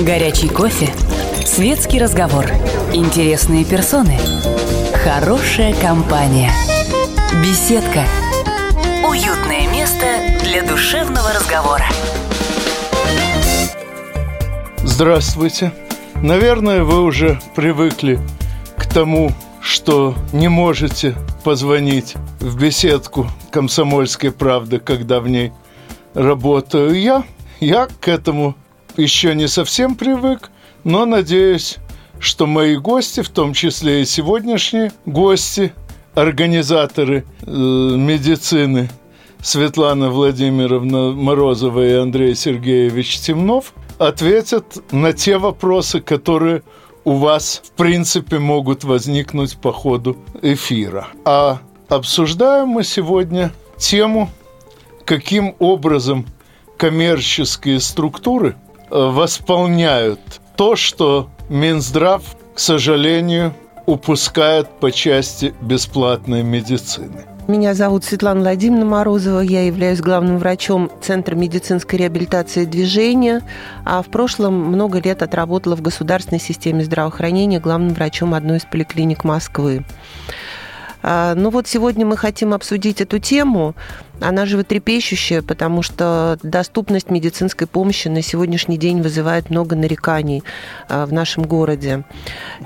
Горячий кофе. Светский разговор. Интересные персоны. Хорошая компания. Беседка. Уютное место для душевного разговора. Здравствуйте. Наверное, вы уже привыкли к тому, что не можете позвонить в беседку «Комсомольской правды», когда в ней работаю я. Я к этому еще не совсем привык, но надеюсь, что мои гости, в том числе и сегодняшние гости, организаторы э, медицины Светлана Владимировна Морозова и Андрей Сергеевич Темнов, ответят на те вопросы, которые у вас, в принципе, могут возникнуть по ходу эфира. А обсуждаем мы сегодня тему, каким образом коммерческие структуры восполняют то, что Минздрав, к сожалению, упускает по части бесплатной медицины. Меня зовут Светлана Владимировна Морозова. Я являюсь главным врачом Центра медицинской реабилитации движения. А в прошлом много лет отработала в государственной системе здравоохранения главным врачом одной из поликлиник Москвы. А, ну вот сегодня мы хотим обсудить эту тему. Она животрепещущая, потому что доступность медицинской помощи на сегодняшний день вызывает много нареканий а, в нашем городе.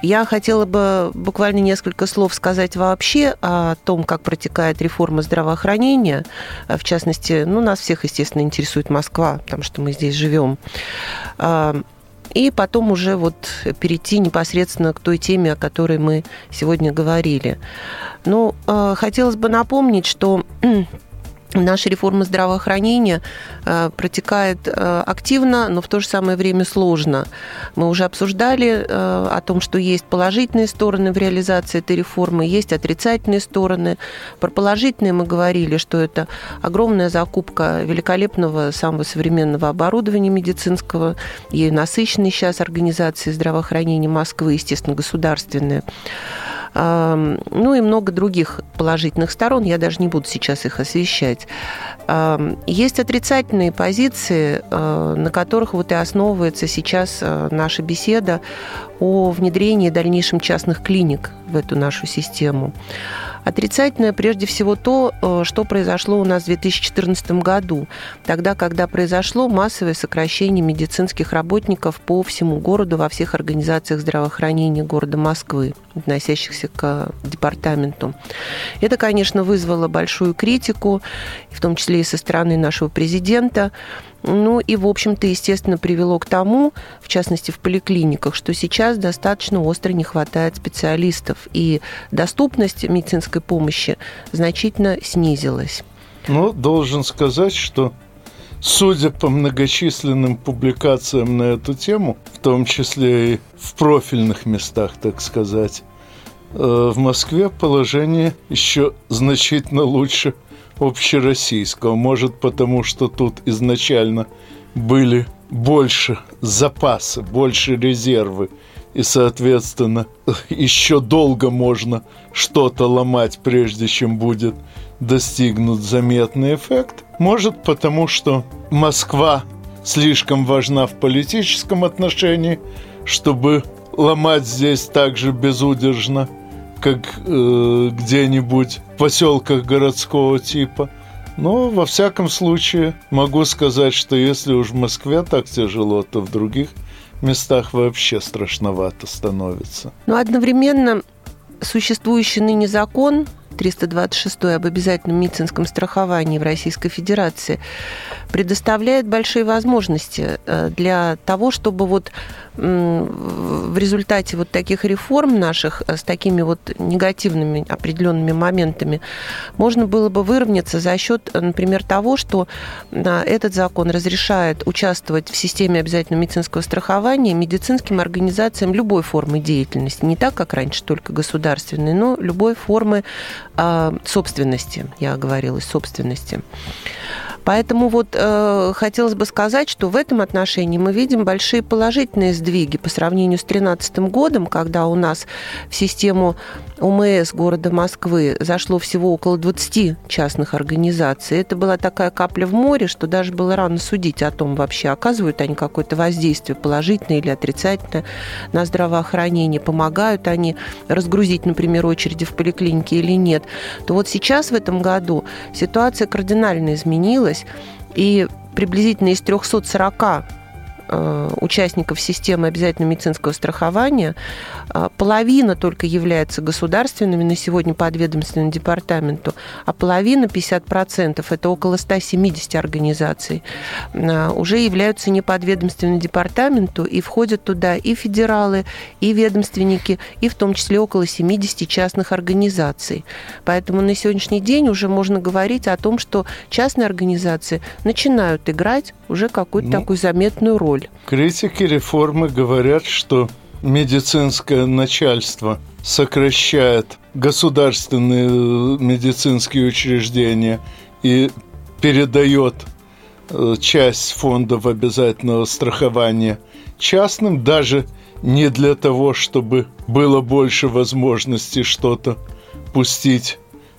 Я хотела бы буквально несколько слов сказать вообще о том, как протекает реформа здравоохранения. В частности, ну, нас всех, естественно, интересует Москва, потому что мы здесь живем а, и потом уже вот перейти непосредственно к той теме, о которой мы сегодня говорили. Ну, э, хотелось бы напомнить, что Наша реформа здравоохранения э, протекает э, активно, но в то же самое время сложно. Мы уже обсуждали э, о том, что есть положительные стороны в реализации этой реформы, есть отрицательные стороны. Про положительные мы говорили, что это огромная закупка великолепного самого современного оборудования медицинского и насыщенной сейчас организации здравоохранения Москвы, естественно, государственная ну и много других положительных сторон, я даже не буду сейчас их освещать. Есть отрицательные позиции, э, на которых вот и основывается сейчас э, наша беседа о внедрении дальнейшем частных клиник в эту нашу систему. Отрицательное прежде всего то, э, что произошло у нас в 2014 году, тогда, когда произошло массовое сокращение медицинских работников по всему городу во всех организациях здравоохранения города Москвы, относящихся к департаменту. Это, конечно, вызвало большую критику, в том числе и со стороны нашего президента. Ну и, в общем-то, естественно, привело к тому, в частности, в поликлиниках, что сейчас достаточно остро не хватает специалистов, и доступность медицинской помощи значительно снизилась. Ну, должен сказать, что Судя по многочисленным публикациям на эту тему, в том числе и в профильных местах, так сказать, э, в Москве положение еще значительно лучше общероссийского. Может, потому что тут изначально были больше запасы, больше резервы, и, соответственно, еще долго можно что-то ломать, прежде чем будет достигнут заметный эффект. Может, потому что Москва слишком важна в политическом отношении, чтобы ломать здесь так же безудержно – как э, где-нибудь в поселках городского типа. Но, во всяком случае, могу сказать, что если уж в Москве так тяжело, то в других местах вообще страшновато становится. Но одновременно существующий ныне закон 326 об обязательном медицинском страховании в Российской Федерации предоставляет большие возможности э, для того, чтобы вот в результате вот таких реформ наших э, с такими вот негативными определенными моментами можно было бы выровняться за счет, например, того, что этот закон разрешает участвовать в системе обязательного медицинского страхования медицинским организациям любой формы деятельности, не так, как раньше, только государственной, но любой формы э, собственности, я оговорилась, собственности. Поэтому вот э, хотелось бы сказать, что в этом отношении мы видим большие положительные сдвиги по сравнению с 2013 годом, когда у нас в систему УМС города Москвы зашло всего около 20 частных организаций. Это была такая капля в море, что даже было рано судить о том, вообще оказывают они какое-то воздействие положительное или отрицательное на здравоохранение, помогают они разгрузить, например, очереди в поликлинике или нет. То вот сейчас в этом году ситуация кардинально изменилась, и приблизительно из 340 Э, участников системы обязательного медицинского страхования, э, половина только является государственными на сегодня подведомственному департаменту, а половина, 50%, это около 170 организаций, э, уже являются неподведомственным департаменту, и входят туда и федералы, и ведомственники, и в том числе около 70 частных организаций. Поэтому на сегодняшний день уже можно говорить о том, что частные организации начинают играть уже какую-то ну, такую заметную роль роль. Критики реформы говорят, что медицинское начальство сокращает государственные э, медицинские учреждения и передает э, часть фондов обязательного страхования частным, даже не для того, чтобы было больше возможностей что-то пустить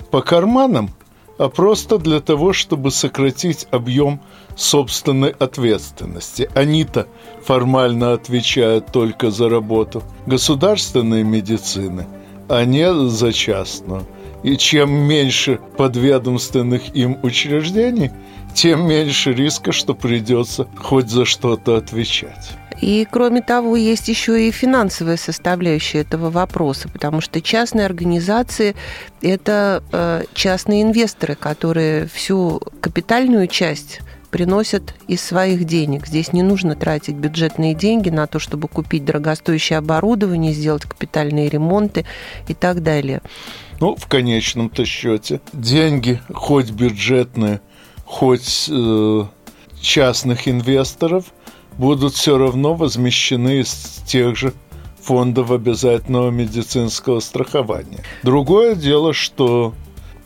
по карманам, а просто для того, чтобы сократить объем собственной ответственности. Они-то формально отвечают только за работу государственной медицины, а не за частную. И чем меньше подведомственных им учреждений, тем меньше риска, что придется хоть за что-то отвечать. И, кроме того, есть еще и финансовая составляющая этого вопроса, потому что частные организации – это э, частные инвесторы, которые всю капитальную часть приносят из своих денег. Здесь не нужно тратить бюджетные деньги на то, чтобы купить дорогостоящее оборудование, сделать капитальные ремонты и так далее. Ну, в конечном-то счете, деньги, хоть бюджетные, хоть э, частных инвесторов, будут все равно возмещены из тех же фондов обязательного медицинского страхования. Другое дело, что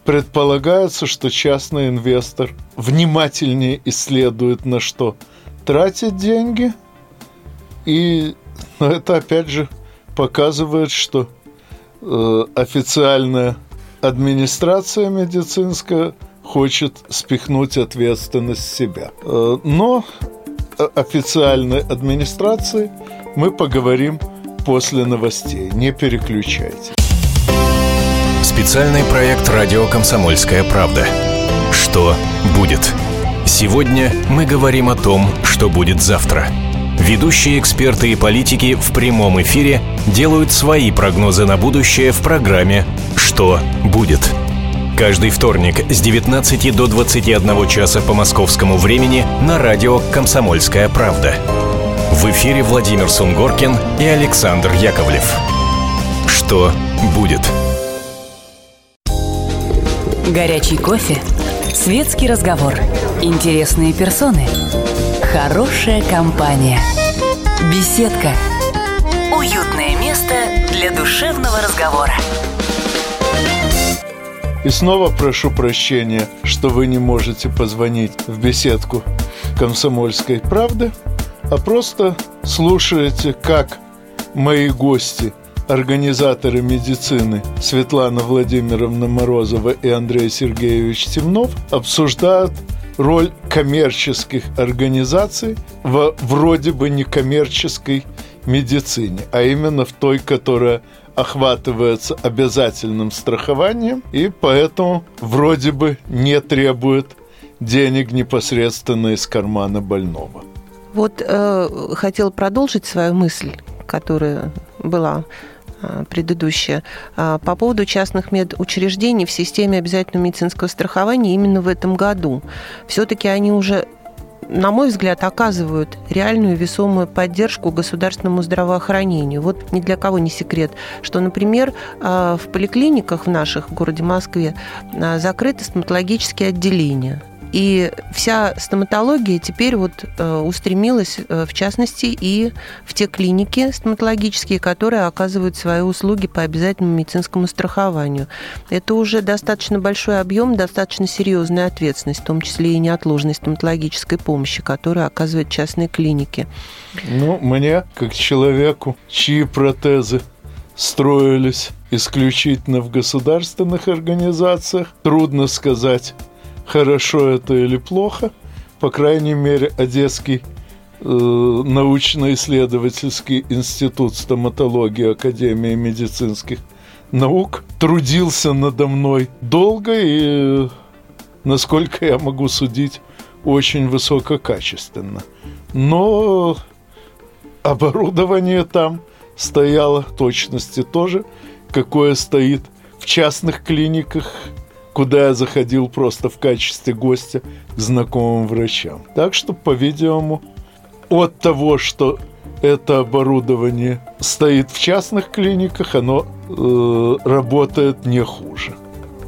Предполагается, что частный инвестор внимательнее исследует, на что тратит деньги, и но это опять же показывает, что э, официальная администрация медицинская хочет спихнуть ответственность с себя. Э, но официальной администрации мы поговорим после новостей. Не переключайтесь. Специальный проект «Радио Комсомольская правда». Что будет? Сегодня мы говорим о том, что будет завтра. Ведущие эксперты и политики в прямом эфире делают свои прогнозы на будущее в программе «Что будет?». Каждый вторник с 19 до 21 часа по московскому времени на радио «Комсомольская правда». В эфире Владимир Сунгоркин и Александр Яковлев. Что будет? Горячий кофе, светский разговор, интересные персоны, хорошая компания, беседка, уютное место для душевного разговора. И снова прошу прощения, что вы не можете позвонить в беседку «Комсомольской. Правды», а просто слушаете, как мои гости – организаторы медицины Светлана Владимировна Морозова и Андрей Сергеевич Темнов обсуждают роль коммерческих организаций в вроде бы некоммерческой медицине, а именно в той, которая охватывается обязательным страхованием и поэтому вроде бы не требует денег непосредственно из кармана больного. Вот э, хотел продолжить свою мысль, которая была а, предыдущая, а, по поводу частных медучреждений в системе обязательного медицинского страхования именно в этом году. Все-таки они уже на мой взгляд, оказывают реальную весомую поддержку государственному здравоохранению. Вот ни для кого не секрет, что, например, а, в поликлиниках в наших в городе Москве закрыты стоматологические отделения. И вся стоматология теперь вот э, устремилась, э, в частности, и в те клиники стоматологические, которые оказывают свои услуги по обязательному медицинскому страхованию. Это уже достаточно большой объем, достаточно серьезная ответственность, в том числе и неотложной стоматологической помощи, которую оказывают частные клиники. Ну, мне, как человеку, чьи протезы строились исключительно в государственных организациях. Трудно сказать, хорошо это или плохо. По крайней мере, Одесский э, научно-исследовательский институт стоматологии Академии медицинских наук трудился надо мной долго и, насколько я могу судить, очень высококачественно. Но оборудование там стояло точности тоже, какое стоит в частных клиниках, куда я заходил просто в качестве гостя к знакомым врачам. Так что, по-видимому, от того, что это оборудование стоит в частных клиниках, оно э, работает не хуже.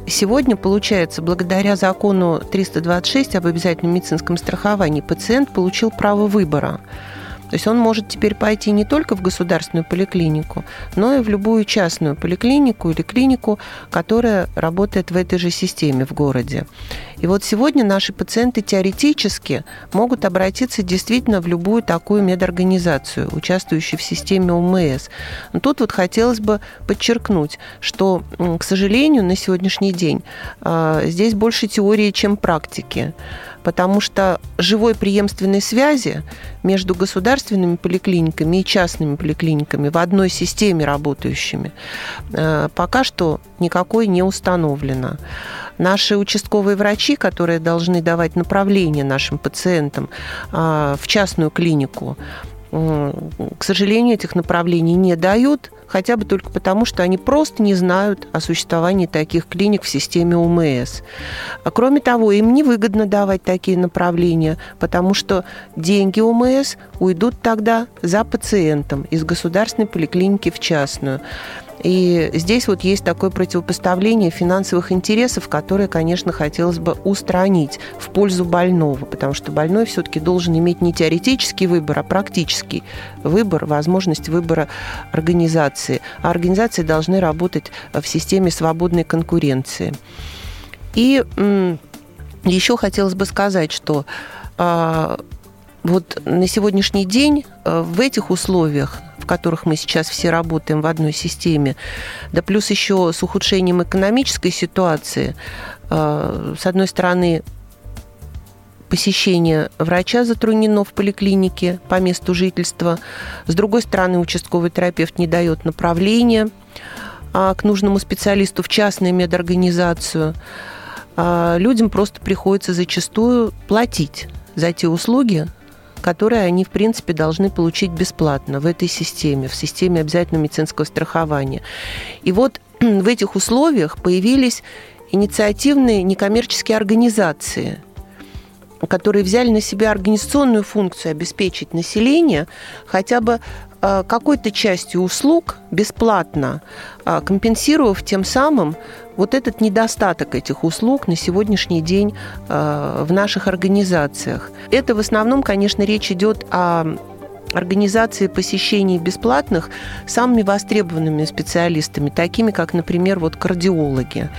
Сегодня, получается, благодаря закону 326 об обязательном медицинском страховании, пациент получил право выбора. То есть он может теперь пойти не только в государственную поликлинику, но и в любую частную поликлинику или клинику, которая работает в этой же системе в городе. И вот сегодня наши пациенты теоретически могут обратиться действительно в любую такую медорганизацию, участвующую в системе ОМС. Но тут вот хотелось бы подчеркнуть, что, к сожалению, на сегодняшний день а, здесь больше теории, чем практики потому что живой преемственной связи между государственными поликлиниками и частными поликлиниками в одной системе работающими э, пока что никакой не установлено. Наши участковые врачи, которые должны давать направление нашим пациентам э, в частную клинику, к сожалению, этих направлений не дают, хотя бы только потому, что они просто не знают о существовании таких клиник в системе УМС. А кроме того, им невыгодно давать такие направления, потому что деньги УМС уйдут тогда за пациентом из государственной поликлиники в частную. И здесь вот есть такое противопоставление финансовых интересов, которые, конечно, хотелось бы устранить в пользу больного, потому что больной все-таки должен иметь не теоретический выбор, а практический выбор, возможность выбора организации. А организации должны работать в системе свободной конкуренции. И еще хотелось бы сказать, что а, вот на сегодняшний день э, в этих условиях в которых мы сейчас все работаем в одной системе, да плюс еще с ухудшением экономической ситуации, э, с одной стороны, посещение врача затруднено в поликлинике по месту жительства. С другой стороны, участковый терапевт не дает направления а, к нужному специалисту в частную медорганизацию. А, людям просто приходится зачастую платить за те услуги, которые они, в принципе, должны получить бесплатно в этой системе, в системе обязательного медицинского страхования. И вот в этих условиях появились инициативные некоммерческие организации, которые взяли на себя организационную функцию обеспечить население хотя бы а, какой-то частью услуг бесплатно, а, компенсировав тем самым вот этот недостаток этих услуг на сегодняшний день а, в наших организациях. Это в основном, конечно, речь идет о организации посещений бесплатных самыми востребованными специалистами, такими как, например, вот кардиологи.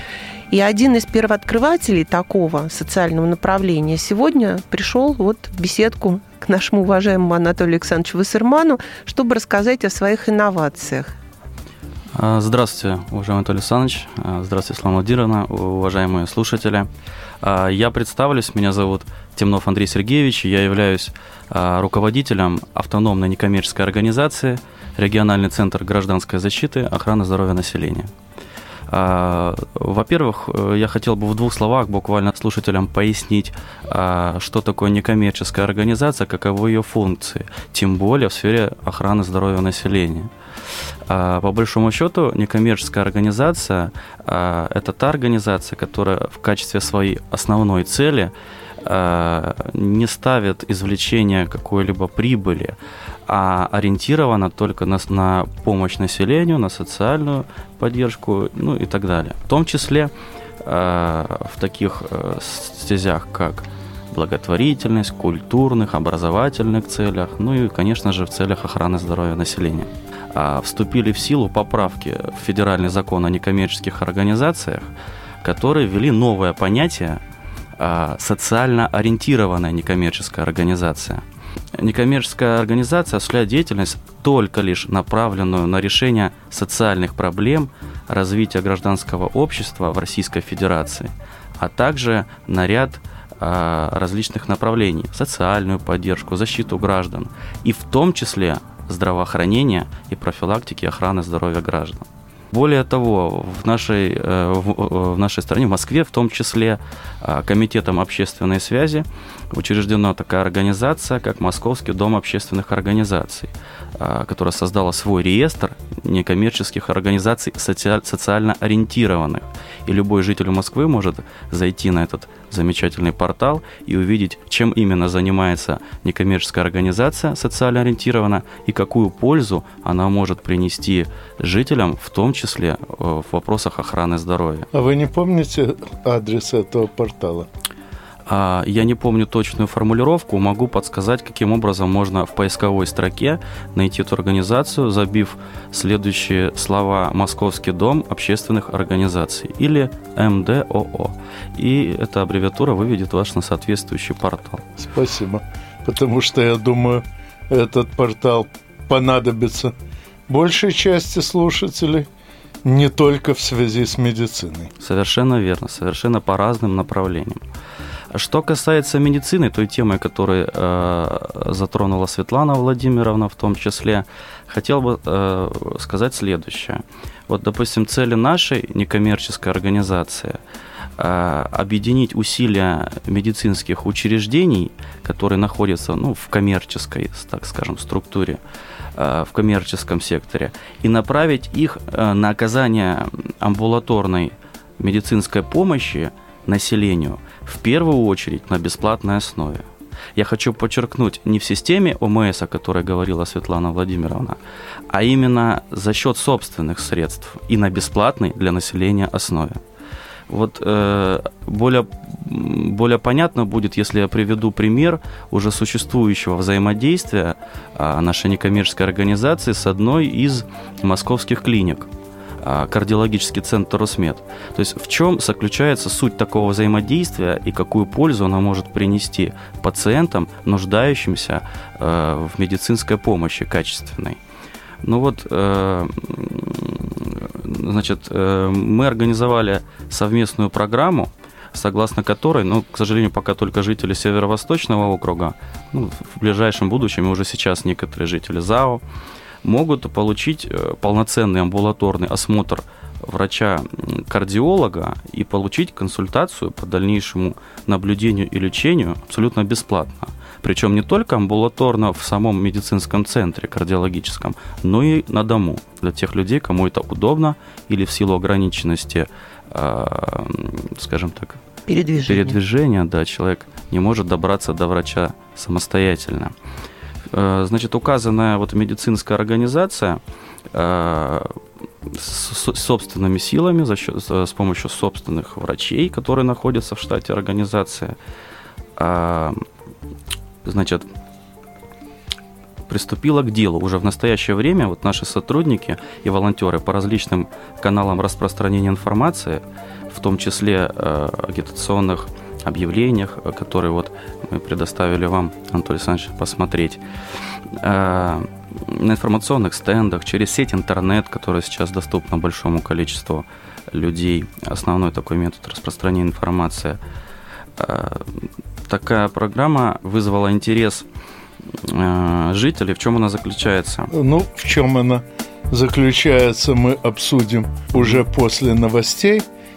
И один из первооткрывателей такого социального направления сегодня пришел вот в беседку к нашему уважаемому Анатолию Александровичу Вассерману, чтобы рассказать о своих инновациях. А, здравствуйте, уважаемый Анатолий Александрович. А, здравствуйте, Слава Владимировна, уважаемые слушатели. А, я представлюсь, меня зовут Темнов Андрей Сергеевич, я являюсь руководителем автономной некоммерческой организации «Региональный центр гражданской защиты охраны здоровья населения». А, во-первых, э, я хотел бы в двух словах буквально слушателям пояснить, а, что такое некоммерческая организация, каковы ее функции, тем более в сфере охраны здоровья населения. А, по большому счету, некоммерческая организация – это та организация, которая в качестве своей основной цели не ставит извлечение какой-либо прибыли, а ориентирована только на, на помощь населению, на социальную поддержку, ну и так далее. В том числе э, в таких э, стезях, как благотворительность, культурных, образовательных целях, ну и, конечно же, в целях охраны здоровья населения. А вступили в силу поправки в федеральный закон о некоммерческих организациях, которые ввели новое понятие социально ориентированная некоммерческая организация – Некоммерческая организация осуществляет деятельность только лишь направленную на решение социальных проблем развития гражданского общества в Российской Федерации, а также на ряд а, различных направлений, социальную поддержку, защиту граждан, и в том числе здравоохранения и профилактики охраны здоровья граждан. Более того, в нашей, э, э, в нашей стране, в Москве, в том числе а, Комитетом общественной связи, учреждена такая организация, как Московский дом общественных организаций, которая создала свой реестр некоммерческих организаций социально ориентированных. И любой житель Москвы может зайти на этот замечательный портал и увидеть, чем именно занимается некоммерческая организация социально ориентирована и какую пользу она может принести жителям, в том числе э, в вопросах охраны здоровья. А вы не помните адрес этого портала? А, я не помню точную формулировку, могу подсказать, каким образом можно в поисковой строке найти эту организацию, забив следующие слова «Московский дом общественных организаций» или МДОО. И эта аббревиатура выведет вас на соответствующий портал. Спасибо, потому что я думаю, этот портал понадобится большей части слушателей, не только в связи с медициной. Совершенно верно, совершенно по разным направлениям. Что касается медицины, той темы, которую э, затронула Светлана Владимировна в том числе, хотел бы э, сказать следующее. Вот, допустим, цели нашей некоммерческой организации э, объединить усилия медицинских учреждений, которые находятся ну, в коммерческой, так скажем, структуре, э, в коммерческом секторе, и направить их э, на оказание амбулаторной медицинской помощи населению – в первую очередь на бесплатной основе. Я хочу подчеркнуть, не в системе ОМС, о которой говорила Светлана Владимировна, а именно за счет собственных средств и на бесплатной для населения основе. Вот э, более, более понятно будет, если я приведу пример уже существующего взаимодействия э, нашей некоммерческой организации с одной из московских клиник – а, кардиологический центр Росмед. То есть в чем заключается суть такого взаимодействия и какую пользу она может принести пациентам, нуждающимся э, в медицинской помощи качественной. Ну вот, э, значит, э, мы организовали совместную программу, согласно которой, ну, к сожалению, пока только жители Северо-Восточного округа, ну, в ближайшем будущем и уже сейчас некоторые жители ЗАО, могут получить э, полноценный амбулаторный осмотр врача-кардиолога и получить консультацию по дальнейшему наблюдению и лечению абсолютно бесплатно. Причем не только амбулаторно в самом медицинском центре кардиологическом, но и на дому для тех людей, кому это удобно или в силу ограниченности, э, скажем так, передвижения. передвижения, да, человек не может добраться до врача самостоятельно. Э, значит, указанная вот медицинская организация э, с собственными силами, за счет, с помощью собственных врачей, которые находятся в штате организации, э, значит, приступила к делу. Уже в настоящее время вот наши сотрудники и волонтеры по различным каналам распространения информации, в том числе агитационных объявлениях, э, которые вот мы предоставили вам, Анатолий Александрович, посмотреть, э, на информационных стендах, через сеть интернет, которая сейчас доступна большому количеству людей, основной такой метод распространения информации. Э, такая программа вызвала интерес жителей. В чем она заключается? Ну, в чем она заключается, мы обсудим уже после новостей –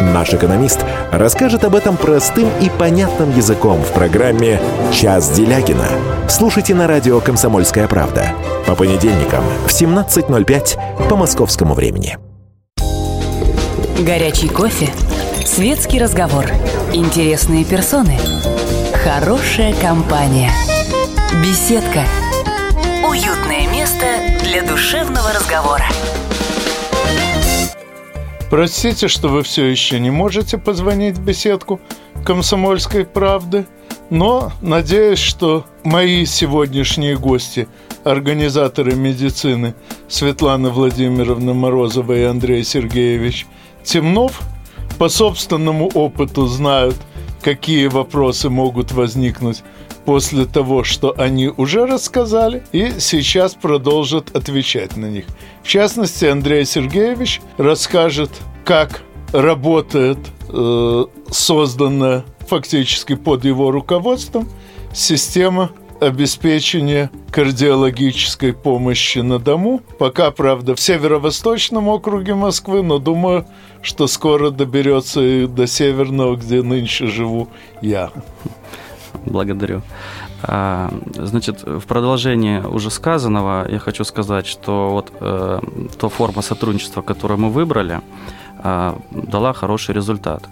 Наш экономист расскажет об этом простым и понятным языком в программе «Час Делягина». Слушайте на радио «Комсомольская правда» по понедельникам в 17.05 по московскому времени. Горячий кофе, светский разговор, интересные персоны, хорошая компания, беседка, уютное место для душевного разговора. Простите, что вы все еще не можете позвонить в беседку «Комсомольской правды», но надеюсь, что мои сегодняшние гости, организаторы медицины Светлана Владимировна Морозова и Андрей Сергеевич Темнов по собственному опыту знают, какие вопросы могут возникнуть после того, что они уже рассказали, и сейчас продолжат отвечать на них. В частности, Андрей Сергеевич расскажет, как работает э, созданная фактически под его руководством система обеспечения кардиологической помощи на дому. Пока, правда, в северо-восточном округе Москвы, но думаю, что скоро доберется и до северного, где нынче живу я. Благодарю. А, значит, в продолжение уже сказанного я хочу сказать, что вот э, та форма сотрудничества, которую мы выбрали, э, дала хороший результат.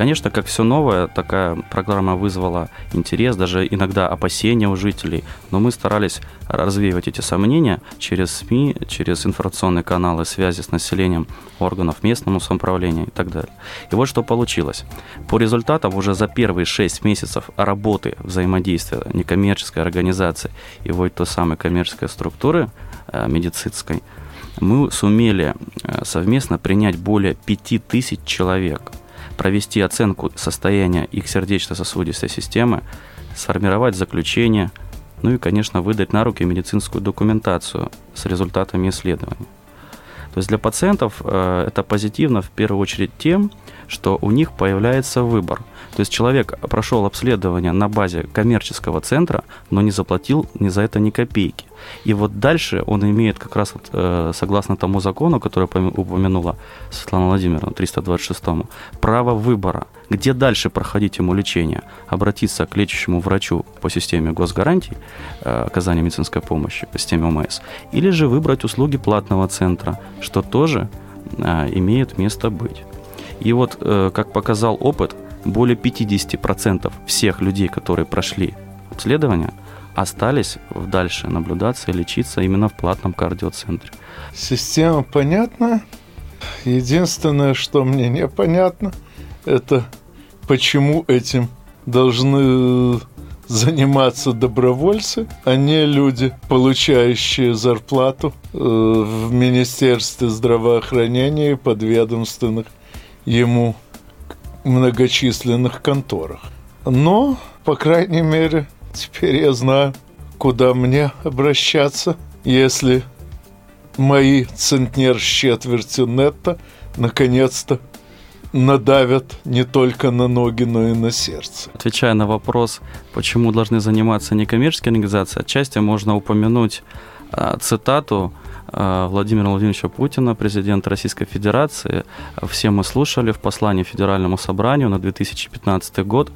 Конечно, как все новое, такая программа вызвала интерес, даже иногда опасения у жителей, но мы старались развеивать эти сомнения через СМИ, через информационные каналы связи с населением, органов местного самоуправления и так далее. И вот что получилось. По результатам уже за первые 6 месяцев работы взаимодействия некоммерческой организации и вот той самой коммерческой структуры э, медицинской, мы сумели э, совместно принять более 5000 человек – провести оценку состояния их сердечно-сосудистой системы, сформировать заключение, ну и, конечно, выдать на руки медицинскую документацию с результатами исследований. То есть для пациентов э, это позитивно в первую очередь тем, что у них появляется выбор. То есть человек прошел обследование на базе коммерческого центра, но не заплатил ни за это ни копейки. И вот дальше он имеет как раз вот, э, согласно тому закону, который упомянула Светлана Владимировна, 326-му, право выбора, где дальше проходить ему лечение, обратиться к лечащему врачу по системе госгарантий э, оказания медицинской помощи, по системе ОМС, или же выбрать услуги платного центра, что тоже э, имеет место быть. И вот, э, как показал опыт, более 50% всех людей, которые прошли обследование, остались дальше наблюдаться и лечиться именно в платном кардиоцентре. Система понятна. Единственное, что мне непонятно, это почему этим должны заниматься добровольцы, а не люди, получающие зарплату э, в Министерстве здравоохранения и подведомственных ему многочисленных конторах. Но, по крайней мере, теперь я знаю, куда мне обращаться, если мои центнер с четвертью нетто наконец-то надавят не только на ноги, но и на сердце. Отвечая на вопрос, почему должны заниматься некоммерческие организации, отчасти можно упомянуть а, цитату Владимира Владимировича Путина, президента Российской Федерации. Все мы слушали в послании Федеральному собранию на 2015 год.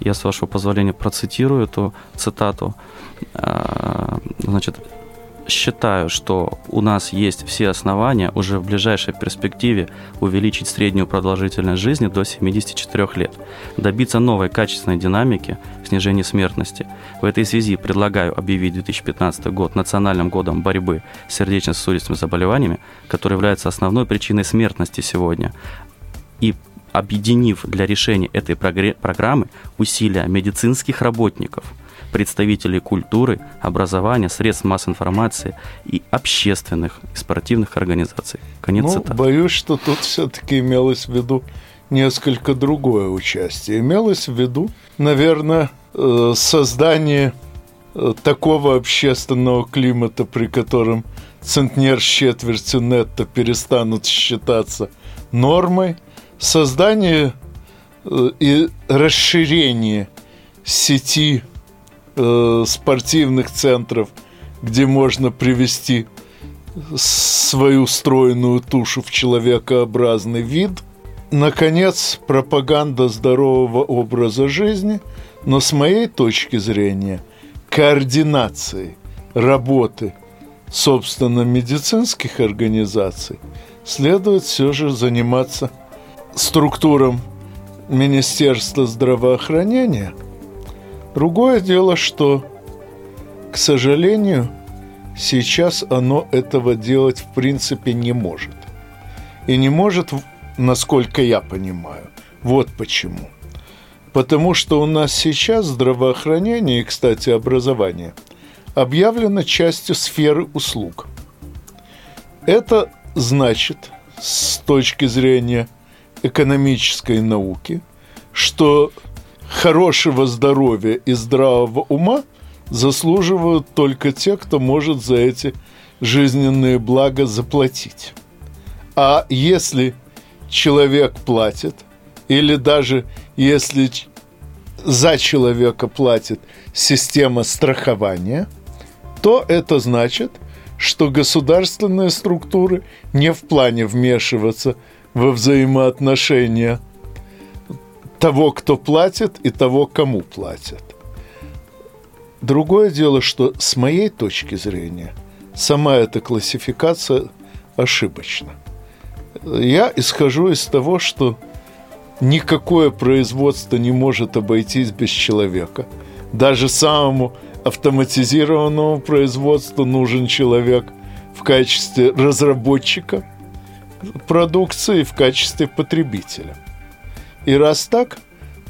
Я, с вашего позволения, процитирую эту цитату. А, значит, считаю, что у нас есть все основания уже в ближайшей перспективе увеличить среднюю продолжительность жизни до 74 лет, добиться новой качественной динамики снижения смертности. В этой связи предлагаю объявить 2015 год национальным годом борьбы с сердечно-сосудистыми заболеваниями, который является основной причиной смертности сегодня. И объединив для решения этой программы усилия медицинских работников – представителей культуры, образования, средств массовой информации и общественных и спортивных организаций. Конец ну, цитаты. Боюсь, что тут все-таки имелось в виду несколько другое участие. Имелось в виду, наверное, э, создание э, такого общественного климата, при котором центнер с четвертью нетто перестанут считаться нормой, создание э, и расширение сети э, спортивных центров, где можно привести свою стройную тушу в человекообразный вид. Наконец, пропаганда здорового образа жизни, но с моей точки зрения, координацией работы, собственно, медицинских организаций следует все же заниматься структурам Министерства здравоохранения – Другое дело, что, к сожалению, сейчас оно этого делать в принципе не может. И не может насколько я понимаю. Вот почему. Потому что у нас сейчас здравоохранение и, кстати, образование объявлено частью сферы услуг. Это значит, с точки зрения экономической науки, что хорошего здоровья и здравого ума заслуживают только те, кто может за эти жизненные блага заплатить. А если человек платит, или даже если за человека платит система страхования, то это значит, что государственные структуры не в плане вмешиваться во взаимоотношения того, кто платит, и того, кому платят. Другое дело, что с моей точки зрения сама эта классификация ошибочна. Я исхожу из того, что никакое производство не может обойтись без человека. Даже самому автоматизированному производству нужен человек в качестве разработчика продукции, в качестве потребителя. И раз так,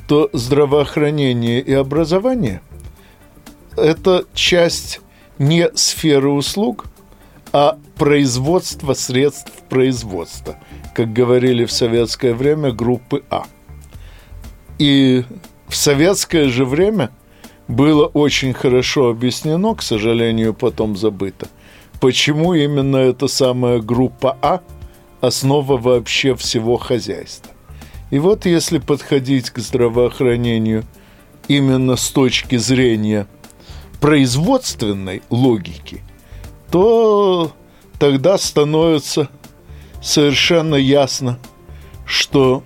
то здравоохранение и образование – это часть не сферы услуг, а производства средств производства, как говорили в советское время, группы А. И в советское же время было очень хорошо объяснено, к сожалению, потом забыто, почему именно эта самая группа А основа вообще всего хозяйства. И вот если подходить к здравоохранению именно с точки зрения производственной логики – то тогда становится совершенно ясно, что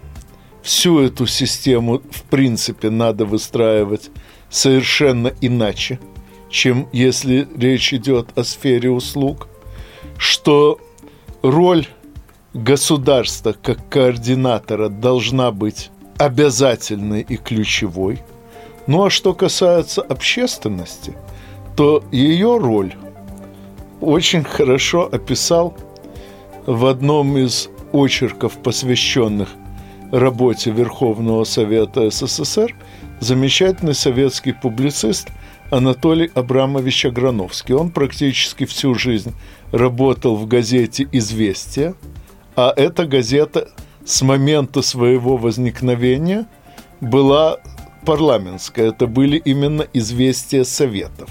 всю эту систему в принципе надо выстраивать совершенно иначе, чем если речь идет о сфере услуг, что роль государства как координатора должна быть обязательной и ключевой. Ну а что касается общественности, то ее роль очень хорошо описал в одном из очерков, посвященных работе Верховного Совета СССР, замечательный советский публицист Анатолий Абрамович Аграновский. Он практически всю жизнь работал в газете «Известия», а эта газета с момента своего возникновения была парламентская. Это были именно «Известия Советов».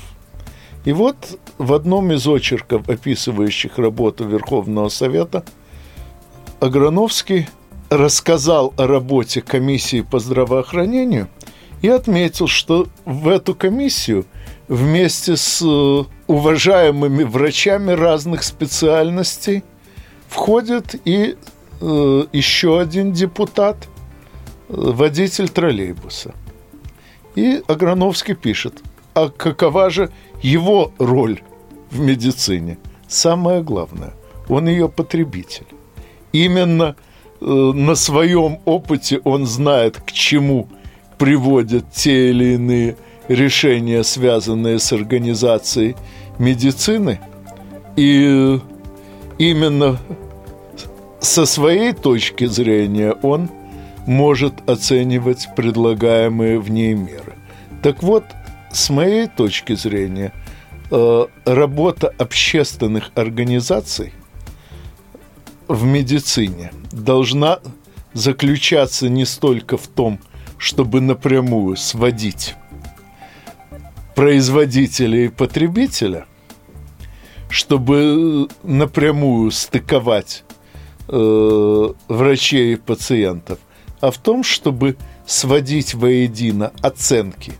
И вот в одном из очерков, описывающих работу Верховного Совета, Аграновский рассказал о работе комиссии по здравоохранению и отметил, что в эту комиссию вместе с э, уважаемыми врачами разных специальностей входит и э, еще один депутат, э, водитель троллейбуса. И Аграновский пишет, а какова же его роль в медицине. Самое главное, он ее потребитель. Именно э, на своем опыте он знает, к чему приводят те или иные решения, связанные с организацией медицины. И именно со своей точки зрения он может оценивать предлагаемые в ней меры. Так вот, с моей точки зрения, э, работа общественных организаций в медицине должна заключаться не столько в том, чтобы напрямую сводить производителя и потребителя, чтобы напрямую стыковать э, врачей и пациентов, а в том, чтобы сводить воедино оценки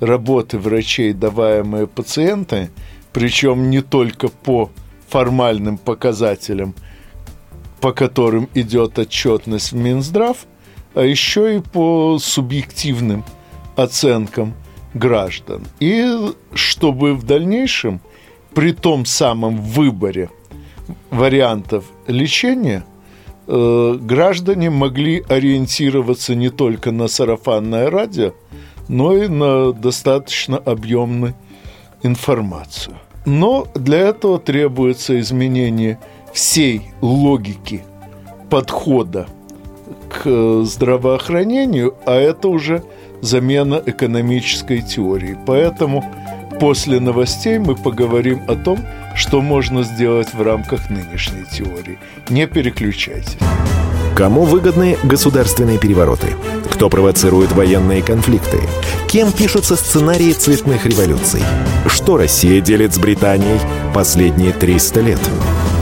работы врачей, даваемые пациенты, причем не только по формальным показателям, по которым идет отчетность в Минздрав, а еще и по субъективным оценкам граждан. И чтобы в дальнейшем при том самом выборе вариантов лечения э, граждане могли ориентироваться не только на сарафанное радио, но и на достаточно объемную информацию. Но для этого требуется изменение всей логики подхода к э, здравоохранению, а это уже замена экономической теории. Поэтому после новостей мы поговорим о том, что можно сделать в рамках нынешней теории. Не переключайтесь. Кому выгодны государственные перевороты? Кто провоцирует военные конфликты? Кем пишутся сценарии цветных революций? Что Россия делит с Британией последние 300 лет?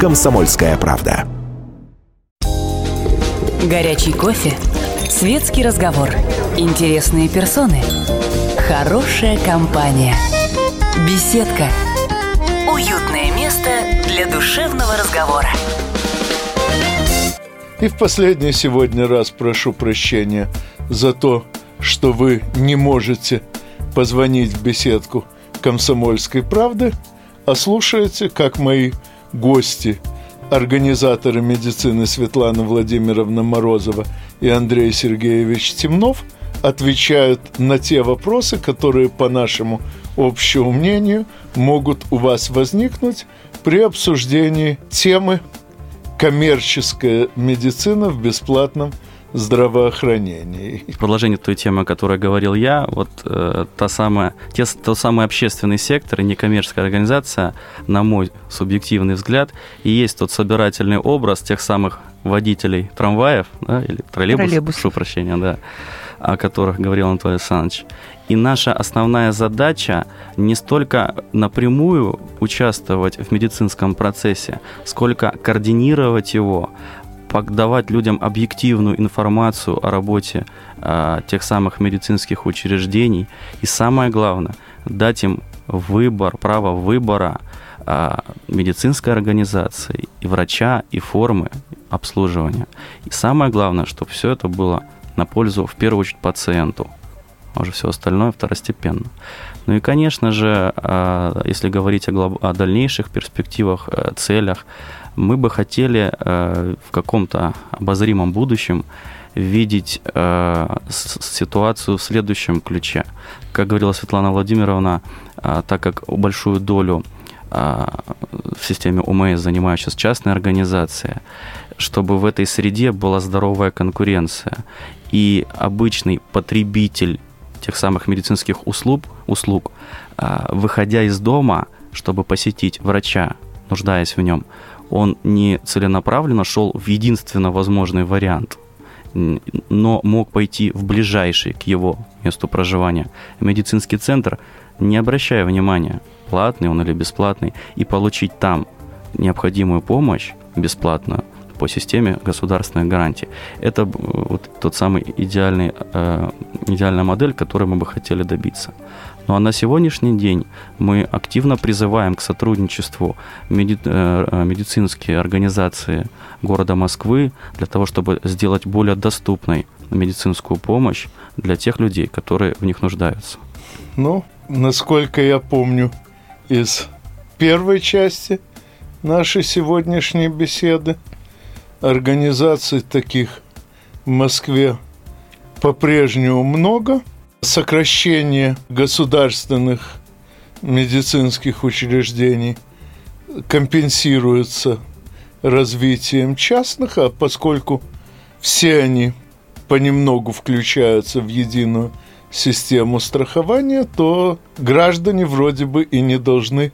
«Комсомольская правда». Горячий кофе, светский разговор, интересные персоны, хорошая компания, беседка, уютное место для душевного разговора. И в последний сегодня раз прошу прощения за то, что вы не можете позвонить в беседку «Комсомольской правды», а слушаете, как мои гости, организаторы медицины Светлана Владимировна Морозова и Андрей Сергеевич Темнов отвечают на те вопросы, которые, по нашему общему мнению, могут у вас возникнуть при обсуждении темы «Коммерческая медицина в бесплатном здравоохранении. В продолжение той темы, о которой говорил я, вот э, та самая, те, тот самый общественный сектор и некоммерческая организация, на мой субъективный взгляд, и есть тот собирательный образ тех самых водителей трамваев, да, или троллейбусов, Троллейбус. прошу прощения, да, о которых говорил Анатолий Александрович. И наша основная задача не столько напрямую участвовать в медицинском процессе, сколько координировать его, давать людям объективную информацию о работе а, тех самых медицинских учреждений. И самое главное, дать им выбор, право выбора а, медицинской организации, и врача, и формы обслуживания. И самое главное, чтобы все это было на пользу, в первую очередь, пациенту. А уже все остальное второстепенно. Ну и, конечно же, а, если говорить о, о дальнейших перспективах, э, целях, мы бы хотели э, в каком-то обозримом будущем видеть э, ситуацию в следующем ключе. Как говорила Светлана Владимировна, э, так как большую долю в системе УМС занимают сейчас частные организации, чтобы в этой среде была здоровая конкуренция. И обычный потребитель тех самых медицинских услуг, услуг выходя из дома, чтобы посетить врача, нуждаясь в нем, он не целенаправленно шел в единственно возможный вариант, но мог пойти в ближайший к его месту проживания медицинский центр, не обращая внимания, платный он или бесплатный, и получить там необходимую помощь бесплатную по системе государственной гарантии. Это вот тот самый идеальный, э, идеальная модель, которой мы бы хотели добиться. Ну а на сегодняшний день мы активно призываем к сотрудничеству меди- э, э, медицинские организации города Москвы для того, чтобы сделать более доступной медицинскую помощь для тех людей, которые в них нуждаются. Ну, насколько я помню из первой части нашей сегодняшней беседы, организаций таких в Москве по-прежнему много – сокращение государственных медицинских учреждений компенсируется развитием частных, а поскольку все они понемногу включаются в единую систему страхования, то граждане вроде бы и не должны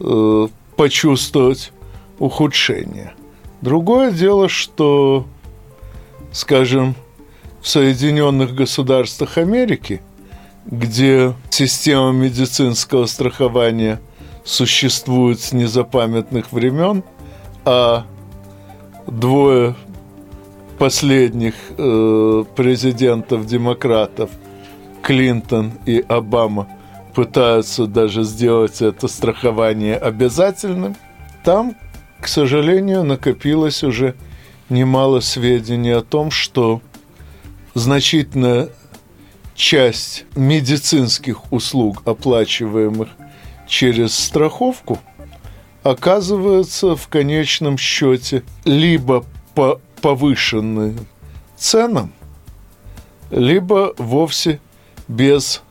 э, почувствовать ухудшение. Другое дело, что, скажем, в Соединенных Государствах Америки, где система медицинского страхования существует с незапамятных времен, а двое последних э, президентов-демократов, Клинтон и Обама, пытаются даже сделать это страхование обязательным, там, к сожалению, накопилось уже немало сведений о том, что значительная часть медицинских услуг, оплачиваемых через страховку, оказывается в конечном счете либо по повышенным ценам, либо вовсе без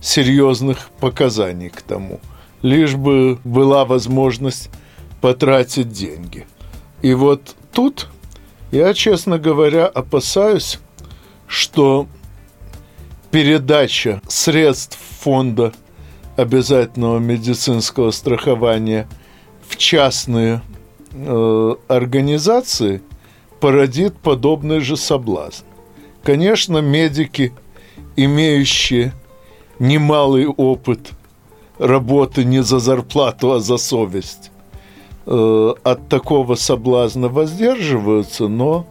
серьезных показаний к тому, лишь бы была возможность потратить деньги. И вот тут я, честно говоря, опасаюсь, что передача средств фонда обязательного медицинского страхования в частные э, организации породит подобный же соблазн. Конечно, медики, имеющие немалый опыт работы не за зарплату, а за совесть, э, от такого соблазна воздерживаются, но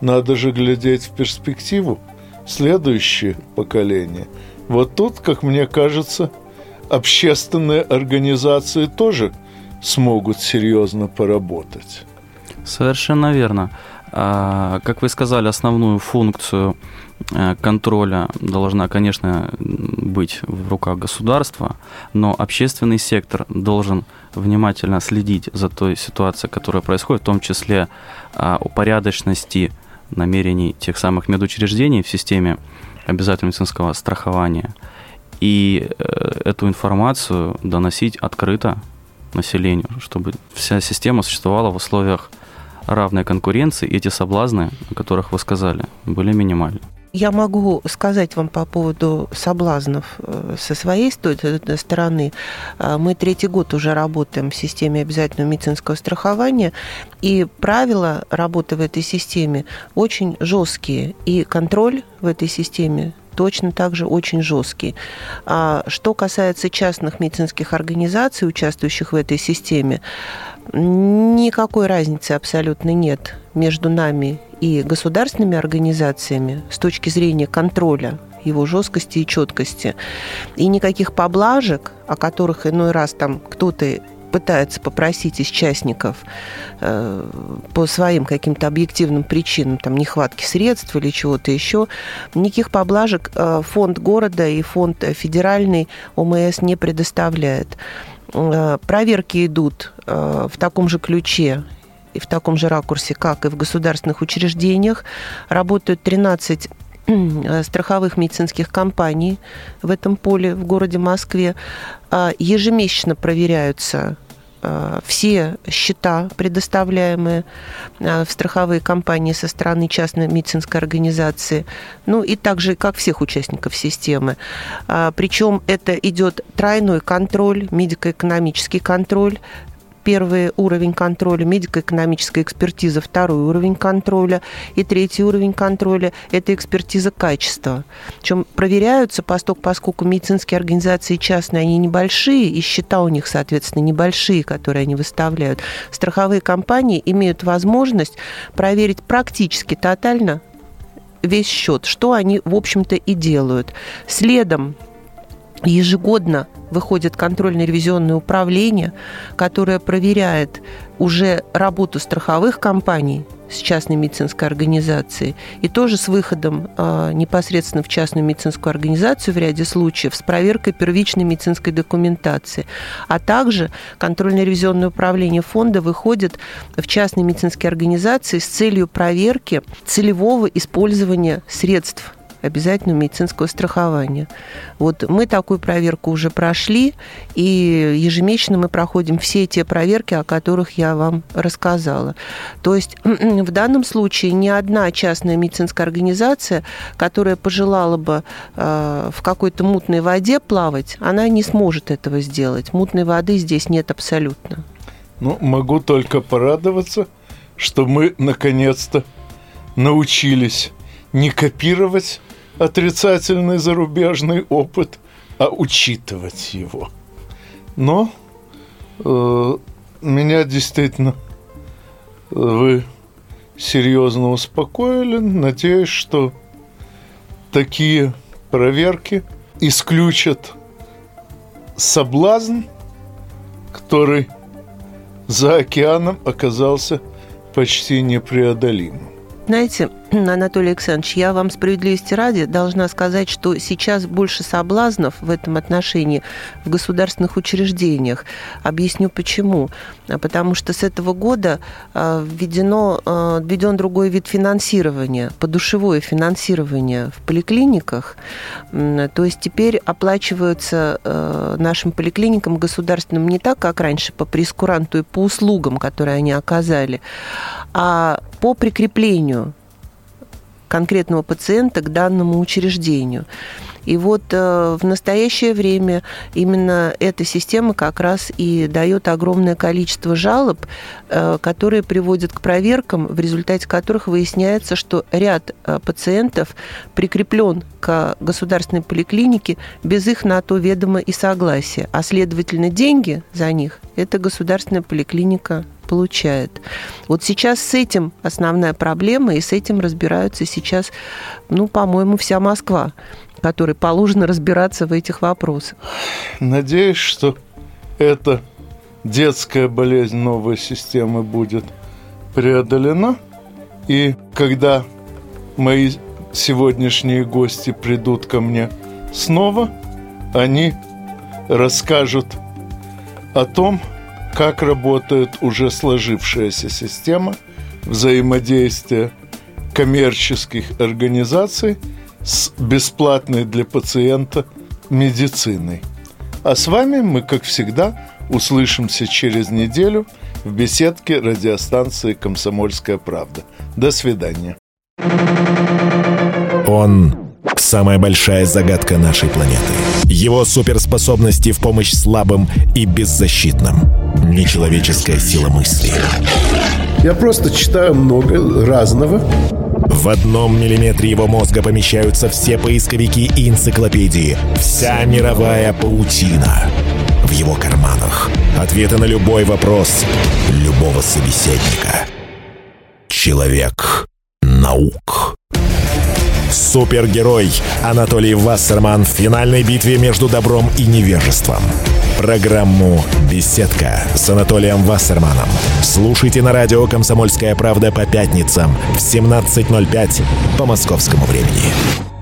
надо же глядеть в перспективу следующее поколение. Вот тут, как мне кажется, общественные организации тоже смогут серьезно поработать. Совершенно верно. А, как вы сказали, основную функцию э, контроля должна, конечно, быть в руках государства, но общественный сектор должен внимательно следить за той ситуацией, которая происходит, в том числе о упорядоченности намерений тех самых медучреждений в системе обязательного медицинского страхования и э, эту информацию доносить открыто населению, чтобы вся система существовала в условиях равной конкуренции, и эти соблазны, о которых вы сказали, были минимальны. Я могу сказать вам по поводу соблазнов э, со своей стороны. Э, мы третий год уже работаем в системе обязательного медицинского страхования, и правила работы в этой системе очень жесткие, и контроль в этой системе точно так же очень жесткий. А что касается частных медицинских организаций, участвующих в этой системе, никакой разницы абсолютно нет между нами и государственными организациями с точки зрения контроля его жесткости и четкости. И никаких поблажек, о которых иной раз там кто-то пытается попросить из частников э, по своим каким-то объективным причинам, там, нехватки средств или чего-то еще, никаких поблажек э, фонд города и фонд федеральный ОМС не предоставляет. Э, проверки идут э, в таком же ключе и в таком же ракурсе, как и в государственных учреждениях. Работают 13 э, страховых медицинских компаний в этом поле в городе Москве. А, ежемесячно проверяются все счета, предоставляемые э, в страховые компании со стороны частной медицинской организации, ну и также как всех участников системы. А, Причем это идет тройной контроль, медико-экономический контроль, первый уровень контроля, медико-экономическая экспертиза, второй уровень контроля и третий уровень контроля – это экспертиза качества. Причем проверяются, поскольку, поскольку медицинские организации частные, они небольшие, и счета у них, соответственно, небольшие, которые они выставляют. Страховые компании имеют возможность проверить практически тотально весь счет, что они, в общем-то, и делают. Следом ежегодно выходит контрольно-ревизионное управление, которое проверяет уже работу страховых компаний с частной медицинской организацией и тоже с выходом э, непосредственно в частную медицинскую организацию в ряде случаев с проверкой первичной медицинской документации. А также контрольно-ревизионное управление фонда выходит в частные медицинские организации с целью проверки целевого использования средств обязательного медицинского страхования. Вот мы такую проверку уже прошли, и ежемесячно мы проходим все те проверки, о которых я вам рассказала. То есть в данном случае ни одна частная медицинская организация, которая пожелала бы э, в какой-то мутной воде плавать, она не сможет этого сделать. Мутной воды здесь нет абсолютно. Ну, могу только порадоваться, что мы наконец-то научились не копировать отрицательный зарубежный опыт, а учитывать его. Но э, меня действительно э, вы серьезно успокоили. Надеюсь, что такие проверки исключат соблазн, который за океаном оказался почти непреодолимым. Знаете, Анатолий Александрович, я вам справедливости ради должна сказать, что сейчас больше соблазнов в этом отношении в государственных учреждениях. Объясню почему. Потому что с этого года а, введено, а, введен другой вид финансирования, подушевое финансирование в поликлиниках. То есть теперь оплачиваются а, нашим поликлиникам государственным не так, как раньше, по прескуранту и по услугам, которые они оказали, а по прикреплению конкретного пациента к данному учреждению. И вот э, в настоящее время именно эта система как раз и дает огромное количество жалоб, э, которые приводят к проверкам, в результате которых выясняется, что ряд э, пациентов прикреплен к государственной поликлинике без их на то ведома и согласия. А следовательно, деньги за них эта государственная поликлиника получает. Вот сейчас с этим основная проблема, и с этим разбираются сейчас, ну, по-моему, вся Москва, которой положено разбираться в этих вопросах. Надеюсь, что эта детская болезнь новой системы будет преодолена. И когда мои сегодняшние гости придут ко мне снова, они расскажут о том, как работает уже сложившаяся система взаимодействия коммерческих организаций с бесплатной для пациента медициной. А с вами мы, как всегда, услышимся через неделю в беседке радиостанции «Комсомольская правда». До свидания. Он Самая большая загадка нашей планеты. Его суперспособности в помощь слабым и беззащитным. Нечеловеческая сила мысли. Я просто читаю много разного. В одном миллиметре его мозга помещаются все поисковики и энциклопедии. Вся мировая паутина. В его карманах. Ответы на любой вопрос любого собеседника. Человек наук. Супергерой Анатолий Вассерман в финальной битве между добром и невежеством. Программу «Беседка» с Анатолием Вассерманом. Слушайте на радио «Комсомольская правда» по пятницам в 17.05 по московскому времени.